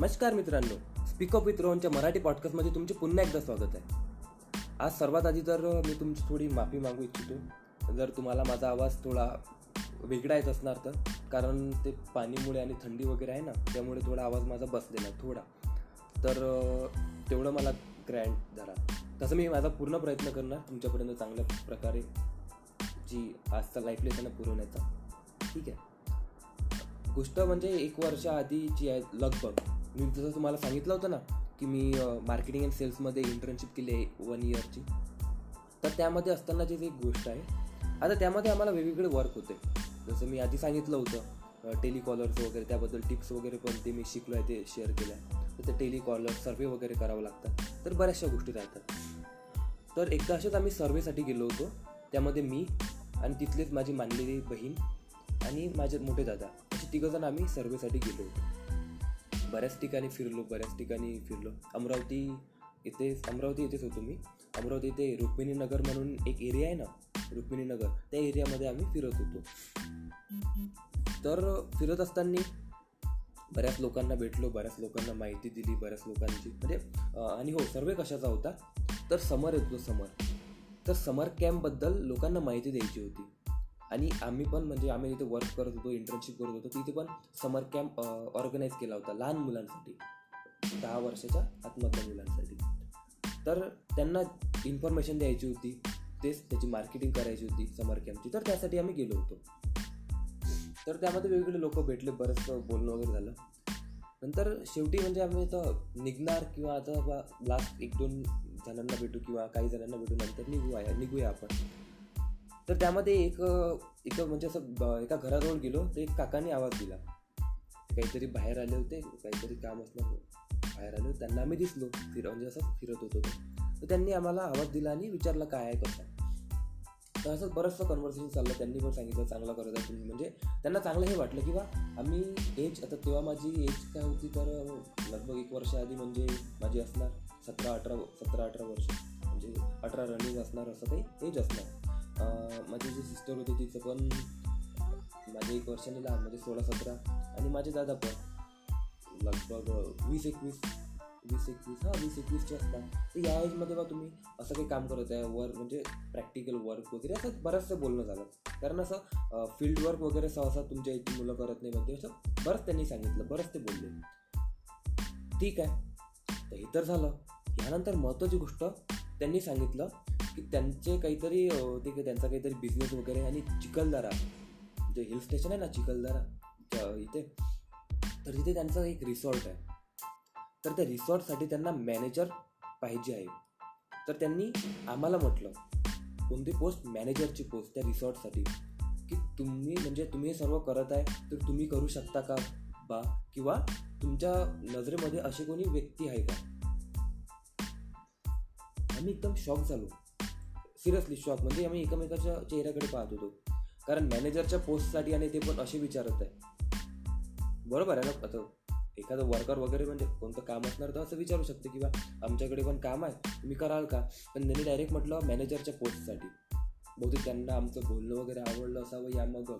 नमस्कार मित्रांनो speak up with रोहनच्या मराठी पॉडकास्टमध्ये तुमचे पुन्हा एकदा स्वागत आहे. आज सर्वात आधी तर मी तुमची थोडी माफी मागू इच्छितो जर तुम्हाला माझा आवाज थोडा वेगळा येत असणार तर कारण ते पाणीमुळे आणि थंडी वगैरे आहे ना त्यामुळे थोडा आवाज माझा बसलेला आहे थोडा. तर तेवढं मला ग्रँड धरा. तसं मी माझा पूर्ण प्रयत्न करणार तुमच्यापर्यंत चांगल्या प्रकारे जी आजचा लाईफ लेसन पुरवण्याचा. ठीक आहे. गोष्ट म्हणजे एक वर्षाआधी जी आहे लगभग मी जसं तुम्हाला सांगितलं होतं ना की मी मार्केटिंग अँड सेल्समध्ये इंटर्नशिप केली आहे वन इयरची तर त्यामध्ये असतानाची एक गोष्ट आहे आता त्यामध्ये आम्हाला वेगवेगळे वर्क होते. जसं मी आधी सांगितलं होतं टेलिकॉलर्स वगैरे त्याबद्दल टिप्स वगैरे पण ते मी शिकलो आहे ते शेअर केलं आहे तर ते टेलिकॉलर सर्वे वगैरे करावं लागतात तर बऱ्याचशा गोष्टी राहतात. तर एकदा असेच आम्ही सर्वेसाठी गेलो होतो. त्यामध्ये मी आणि तिथलीच माझी मानलेली बहीण आणि माझे मोठे दादा असे तिघंजण आम्ही सर्वेसाठी गेलो होतो. बऱ्याच ठिकाणी फिरलो बऱ्याच ठिकाणी फिरलो. अमरावती इथे अमरावती इथेच होतो मी. अमरावती इथे रुक्मिणी नगर म्हणून एक एरिया आहे ना रुक्मिणी नगर त्या एरियामध्ये आम्ही फिरत होतो. तर फिरत असताना बऱ्याच लोकांना भेटलो बऱ्याच लोकांना माहिती दिली बऱ्याच लोकांची. म्हणजे आणि हो सर्वे कशाचा होता? तर समर येतो समर. तर समर कॅम्पबद्दल लोकांना माहिती द्यायची होती. आणि आम्ही पण म्हणजे आम्ही तिथे वर्क करत होतो इंटर्नशिप करत होतो तिथे पण समर कॅम्प ऑर्गनाईज केला होता लहान मुलांसाठी. दहा वर्षाच्या आतमधल्या मुलांसाठी. तर त्यांना इन्फॉर्मेशन द्यायची होती. तेच त्याची मार्केटिंग करायची होती समर कॅम्पची तर त्यासाठी आम्ही गेलो होतो. तर त्यामध्ये वेगवेगळे लोक भेटले बरंच बोलणं वगैरे झालं. नंतर शेवटी म्हणजे आम्ही तर निघणार किंवा आता लास्ट एक दोन जणांना भेटू किंवा काही जणांना भेटू नंतर निघूया निघूया आपण. तर त्यामध्ये एक एक म्हणजे असं एका घराजवळ गेलो तर एक काकाने आवाज दिला. काहीतरी बाहेर आले होते काहीतरी काम असणार बाहेर आले त्यांना आम्ही दिसलो फिर म्हणजे असं फिरत होतो. तर त्यांनी आम्हाला आवाज दिला आणि विचारला काय आहे कसं तर असं बरंचसं कन्व्हर्सेशन चाललं. त्यांनी पण सांगितलं चांगलं करत आहे तुम्ही. म्हणजे त्यांना चांगलं हे वाटलं की बा आम्ही एज आता तेव्हा माझी एज काय होती तर लगभग एक वर्ष आधी म्हणजे माझी असणार सतरा अठरा सतरा अठरा वर्ष. म्हणजे अठरा रनिंग असणार असं काही एज असणार. माझी जी सिस्टर होती तिचं पण माझे एक वर्षाने लहान म्हणजे सोळा सतरा आणि माझे दादा पण. लगभग वीस एकवीस वीस एकवीस हां वीस एकवीसचे असतात. तर या एजमध्ये बा तुम्ही असं काही काम करत आहे वर्क म्हणजे प्रॅक्टिकल वर्क वगैरे असं बरंचसं बोलणं झालं. कारण असं फील्ड वर्क वगैरे सहसा तुमच्या इथे मुलं करत नाही म्हणजे असं बरंच त्यांनी सांगितलं बरंच ते बोलले. ठीक आहे. तर हे तर झालं. यानंतर महत्त्वाची गोष्ट त्यांनी सांगितलं की त्यांचे काहीतरी ते त्यांचा काहीतरी बिझनेस वगैरे आणि चिखलदरा जे हिल स्टेशन आहे ना चिखलदरा इथे तर तिथे त्यांचा एक रिसॉर्ट आहे. तर त्या रिसॉर्टसाठी त्यांना मॅनेजर पाहिजे आहे. तर त्यांनी आम्हाला म्हटलं कोणती पोस्ट मॅनेजरची पोस्ट त्या रिसॉर्टसाठी की तुम्ही म्हणजे तुम्ही सर्व करत आहे तर तुम्ही करू शकता का बा? किंवा तुमच्या नजरेमध्ये अशी कोणी व्यक्ती आहे का? आम्ही एकदम शॉक झालो. Seriously shock. म्हणजे आम्ही एकमेकाच्या चेहऱ्याकडे पाहत होतो. कारण मॅनेजरच्या पोस्टसाठी आणि ते पण असे विचारत आहे. बरोबर आहे ना? आता एखादं वर्कर वगैरे म्हणजे कोणतं काम असणार तर असं विचारू शकते किंवा आमच्याकडे पण काम आहे. तुम्ही कराल का? पण त्यांनी डायरेक्ट म्हटलं मॅनेजरच्या पोस्टसाठी. बहुतेक त्यांना आमचं बोलणं वगैरे आवडलं असावं या मग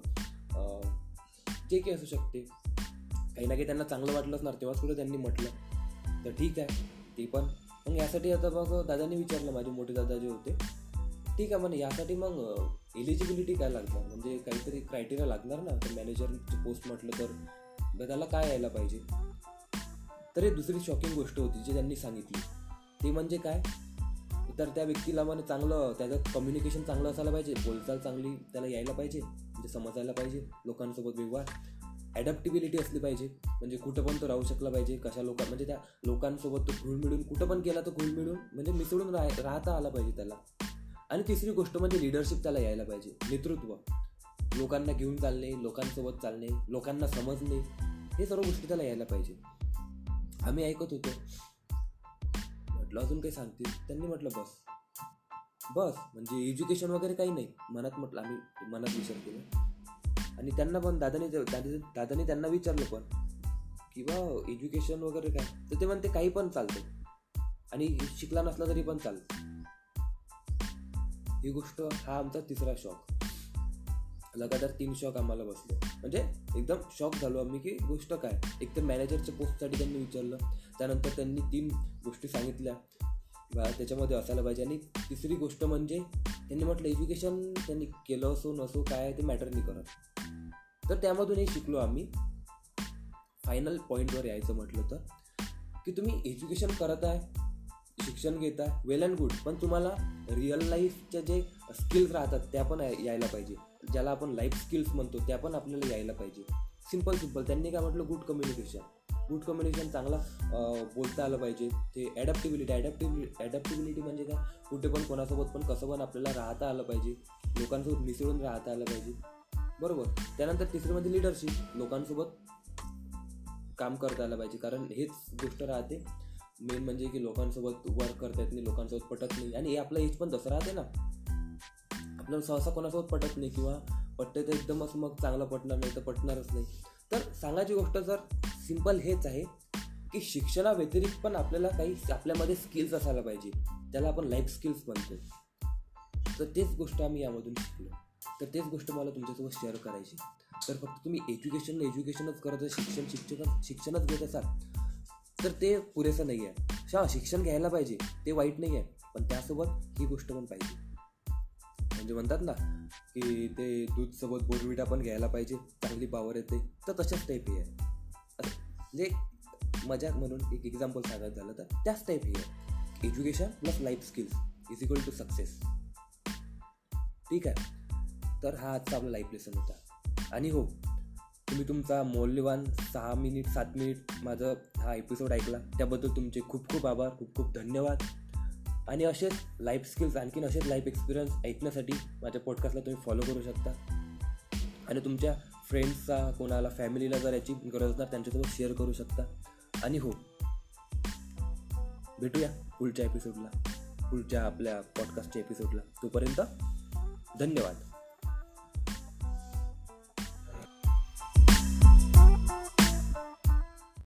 जे काही असू शकते. काही ना काही त्यांना चांगलं वाटलं असणार तेव्हाच कुठं त्यांनी म्हटलं. तर ठीक आहे ते पण. मग यासाठी आता मग दादांनी विचारलं माझे मोठे दादा जे होते ठीक आहे म्हणे यासाठी मग एलिजिबिलिटी काय लागणार? म्हणजे काहीतरी क्रायटेरिया लागणार ना? तर मॅनेजरची पोस्ट म्हटलं तर त्याला काय यायला पाहिजे? तर हे दुसरी शॉकिंग गोष्ट होती जी त्यांनी सांगितली. ती म्हणजे काय? तर त्या व्यक्तीला म्हणे चांगलं त्याचं कम्युनिकेशन चांगलं असायला पाहिजे बोलचाल चांगली त्याला यायला पाहिजे म्हणजे समजायला पाहिजे लोकांसोबत व्यवहार. ॲडॅप्टिबिलिटी असली पाहिजे म्हणजे कुठं पण तो राहू शकला पाहिजे कशा लोक म्हणजे त्या लोकांसोबत तो घुळ मिळून कुठं पण गेला तर घुळ मिळून म्हणजे मिसळून राह राहता आला पाहिजे त्याला. आणि तिसरी गोष्ट म्हणजे लिडरशिप त्याला यायला पाहिजे. नेतृत्व. लोकांना घेऊन चालणे लोकांसोबत चालणे लोकांना समजणे हे सर्व गोष्टी त्याला यायला पाहिजे. आम्ही ऐकत होतो. म्हटलं अजून काही सांगतील? त्यांनी म्हटलं बस. बस? म्हणजे एज्युकेशन वगैरे काही नाही. मनात म्हटलं आम्ही मनात विचार केला. आणि त्यांना पण दादाने दादाने त्यांना विचारलं पण की बा एज्युकेशन वगैरे काय? तर ते म्हणते काही पण चालतं. आणि शिकला नसला तरी पण चालतं. ही गोष्ट हा आमचा तिसरा शॉक लगातार तीन शॉक आम्हाला बसले. म्हणजे एकदम शॉक झालो आम्ही की गोष्ट काय? एक तर मॅनेजरच्या पोस्टसाठी त्यांनी विचारलं. त्यानंतर त्यांनी तीन गोष्टी सांगितल्या. त्याच्यामध्ये असायला पाहिजे. आणि तिसरी गोष्ट म्हणजे त्यांनी म्हटलं एज्युकेशन त्यांनी केलं असो नसो काय ते मॅटर नाही करत. तर त्यामधून हे शिकलो आम्ही. फायनल पॉईंटवर यायचं म्हटलं तर की तुम्ही एज्युकेशन करत आहे शिक्षण घेत आहे वेल अँड गुड पण तुम्हाला रिअल लाईफच्या जे स्किल्स राहतात त्या पण यायला पाहिजे. ज्याला आपण लाईफ स्किल्स म्हणतो त्या पण आपल्याला यायला पाहिजे. सिंपल सिंपल त्यांनी काय म्हटलं? गुड कम्युनिकेशन गुड कम्युनिकेशन चांगला बोलता आलं पाहिजे. ते ॲडॅप्टेबिलिटी ॲडॅप्टेबिलिटी ॲडॅप्टेबिलिटी म्हणजे काय? कुठे पण कोणासोबत पण कसं पण आपल्याला राहता आलं पाहिजे. लोकांसोबत मिसळून राहता आलं पाहिजे. बरोबर? त्यानंतर तिसरीमध्ये म्हणजे लिडरशिप लोकांसोबत काम करता आलं पाहिजे. कारण हेच गोष्ट राहते. मेन म्हणजे की लोकांसोबत वर्क करता येत नाही लोकांसोबत पटत नाही. आणि हे आपलं एज पण जसं राहते ना. आपल्याला सहसा कोणासोबत पटत नाही किंवा पटते तर एकदमच मग चांगलं पटणार नाही तर पटणारच नाही. तर सांगायची गोष्ट जर सिंपल हेच आहे की शिक्षणाव्यतिरिक्त पण आपल्याला काही आपल्यामध्ये स्किल्स असायला पाहिजे. त्याला आपण लाईफ स्किल्स म्हणतो. तर तेच गोष्ट आम्ही यामधून शिकलो. तर तेच गोष्ट मला तुमच्यासोबत शेअर करायची. तर फक्त तुम्ही एज्युकेशन एज्युकेशनच करत शिक्षण शिक्षक शिक्षणच घेत असाल. तर ते पुरेसं नाही आहे शा शिक्षण घ्यायला पाहिजे ते वाईट नाही आहे पण त्यासोबत ही गोष्ट पण पाहिजे. म्हणजे म्हणतात ना की ते दूधसोबत बोरविटा पण घ्यायला पाहिजे चांगली पावर येते. तर तशाच टाईप हे आहे. म्हणजे मजाक म्हणून एक एक्झाम्पल सांगायचं झालं तर त्याच टाईप हे आहे. Education plus life skills is equal to success ठीक आहे? तर हा आजचा आपला लाईफ लेसन होता. आणि हो तुम्ही तुमचा मौल्यवान सहा मिनिट सात मिनिट माझं हा एपिसोड ऐकला. त्याबद्दल तुमचे खूप खूप आभार खूप खूप धन्यवाद. आणि असेच लाईफ स्किल्स आणखीन असेच लाईफ एक्सपिरियन्स ऐकण्यासाठी माझ्या पॉडकास्टला तुम्ही फॉलो करू शकता. आणि तुमच्या फ्रेंड्सचा कोणाला फॅमिलीला जर याची गरज असणार त्यांच्यासोबत शेअर करू शकता. आणि हो भेटूया पुढच्या एपिसोडला पुढच्या आपल्या पॉडकास्टच्या एपिसोडला तोपर्यंत धन्यवाद.